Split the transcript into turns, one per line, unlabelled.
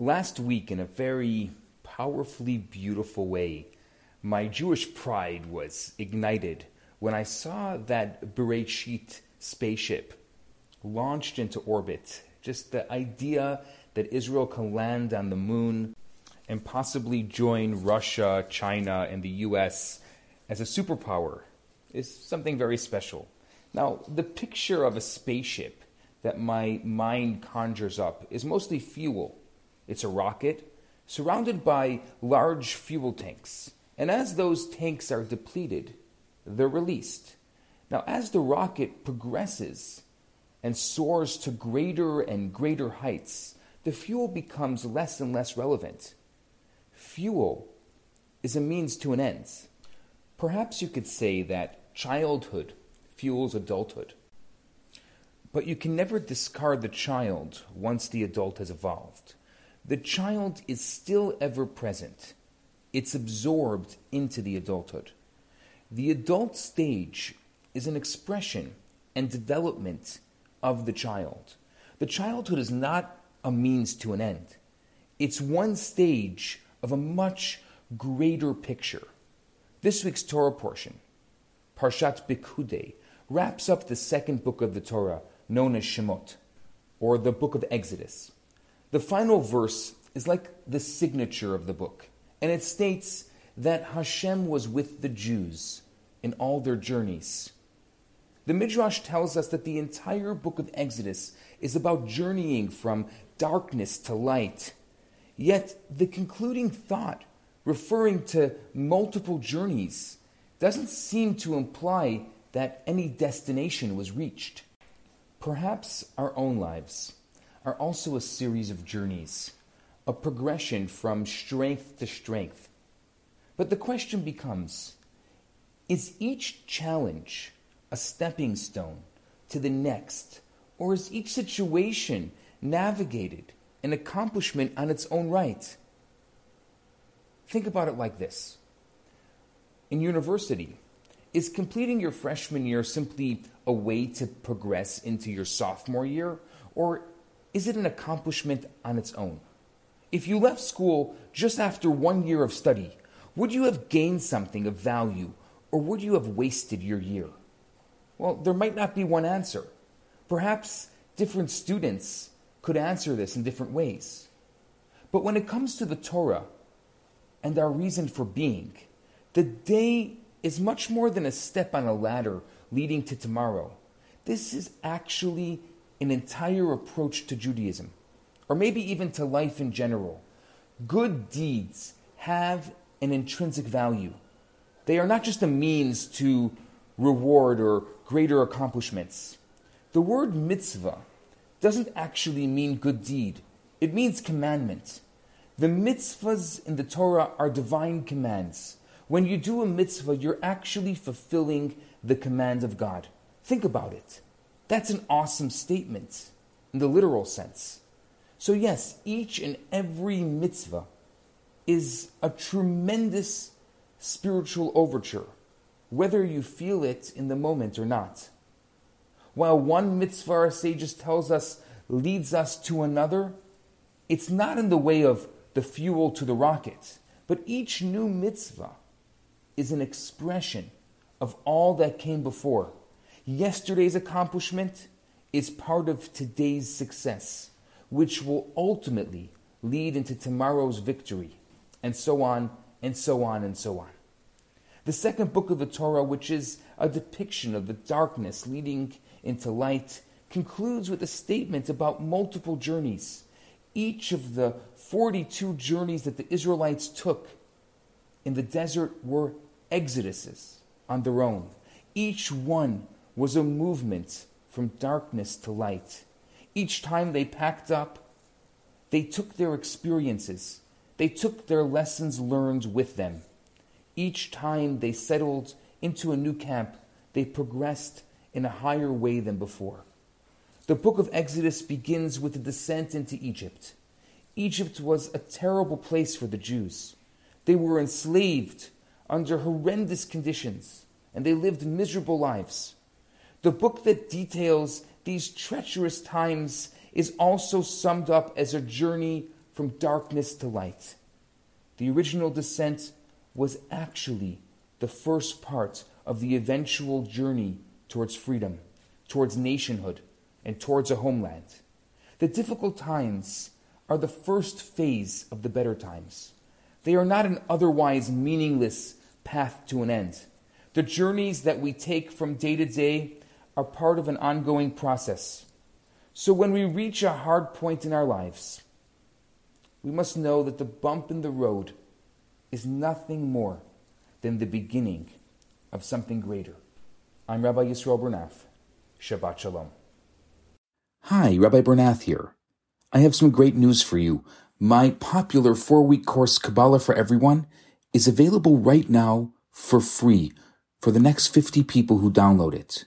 Last week, in a very powerfully beautiful way, my Jewish pride was ignited when I saw that Beresheet spaceship launched into orbit. Just the idea that Israel can land on the moon and possibly join Russia, China, and the US as a superpower is something very special. Now, the picture of a spaceship that my mind conjures up is mostly fuel. It's a rocket surrounded by large fuel tanks. And as those tanks are depleted, they're released. Now, as the rocket progresses and soars to greater and greater heights, the fuel becomes less and less relevant. Fuel is a means to an end. Perhaps you could say that childhood fuels adulthood. But you can never discard the child once the adult has evolved. The child is still ever present, it's absorbed into the adulthood. The adult stage is an expression and development of the child. The childhood is not a means to an end, it's one stage of a much greater picture. This week's Torah portion, Parshat Pekudei, wraps up the second book of the Torah, known as Shemot, or the book of Exodus. The final verse is like the signature of the book, and it states that Hashem was with the Jews in all their journeys. The Midrash tells us that the entire book of Exodus is about journeying from darkness to light. Yet the concluding thought, referring to multiple journeys, doesn't seem to imply that any destination was reached. Perhaps our own lives are also a series of journeys, a progression from strength to strength. But the question becomes is each challenge a stepping stone to the next, or is each situation navigated an accomplishment on its own right? Think about it like this In university, is completing your freshman year simply a way to progress into your sophomore year, or is it an accomplishment on its own? If you left school just after one year of study, would you have gained something of value, or would you have wasted your year? Well, there might not be one answer. Perhaps different students could answer this in different ways. But when it comes to the Torah and our reason for being, the day is much more than a step on a ladder leading to tomorrow. This is actually an entire approach to Judaism, or maybe even to life in general. Good deeds have an intrinsic value. They are not just a means to reward or greater accomplishments. The word mitzvah doesn't actually mean good deed, it means commandment. The mitzvahs in the Torah are divine commands. When you do a mitzvah, you're actually fulfilling the command of God. Think about it. That's an awesome statement in the literal sense. So, yes, each and every mitzvah is a tremendous spiritual overture, whether you feel it in the moment or not. While one mitzvah, our sages tells us, leads us to another, it's not in the way of the fuel to the rocket, but each new mitzvah is an expression of all that came before. Yesterday's accomplishment is part of today's success, which will ultimately lead into tomorrow's victory, and so on, and so on, and so on. The second book of the Torah, which is a depiction of the darkness leading into light, concludes with a statement about multiple journeys. Each of the 42 journeys that the Israelites took in the desert were exoduses on their own. Each one was a movement from darkness to light. Each time they packed up, they took their experiences, they took their lessons learned with them. Each time they settled into a new camp, they progressed in a higher way than before. The book of Exodus begins with the descent into Egypt. Egypt was a terrible place for the Jews. They were enslaved under horrendous conditions, and they lived miserable lives. The book that details these treacherous times is also summed up as a journey from darkness to light. The original descent was actually the first part of the eventual journey towards freedom, towards nationhood, and towards a homeland. The difficult times are the first phase of the better times. They are not an otherwise meaningless path to an end. The journeys that we take from day to day are part of an ongoing process. So when we reach a hard point in our lives, we must know that the bump in the road is nothing more than the beginning of something greater. I'm Rabbi Yisrael Bernath. Shabbat Shalom.
Hi, Rabbi Bernath here. I have some great news for you. My popular four week course, Kabbalah for Everyone, is available right now for free for the next 50 people who download it.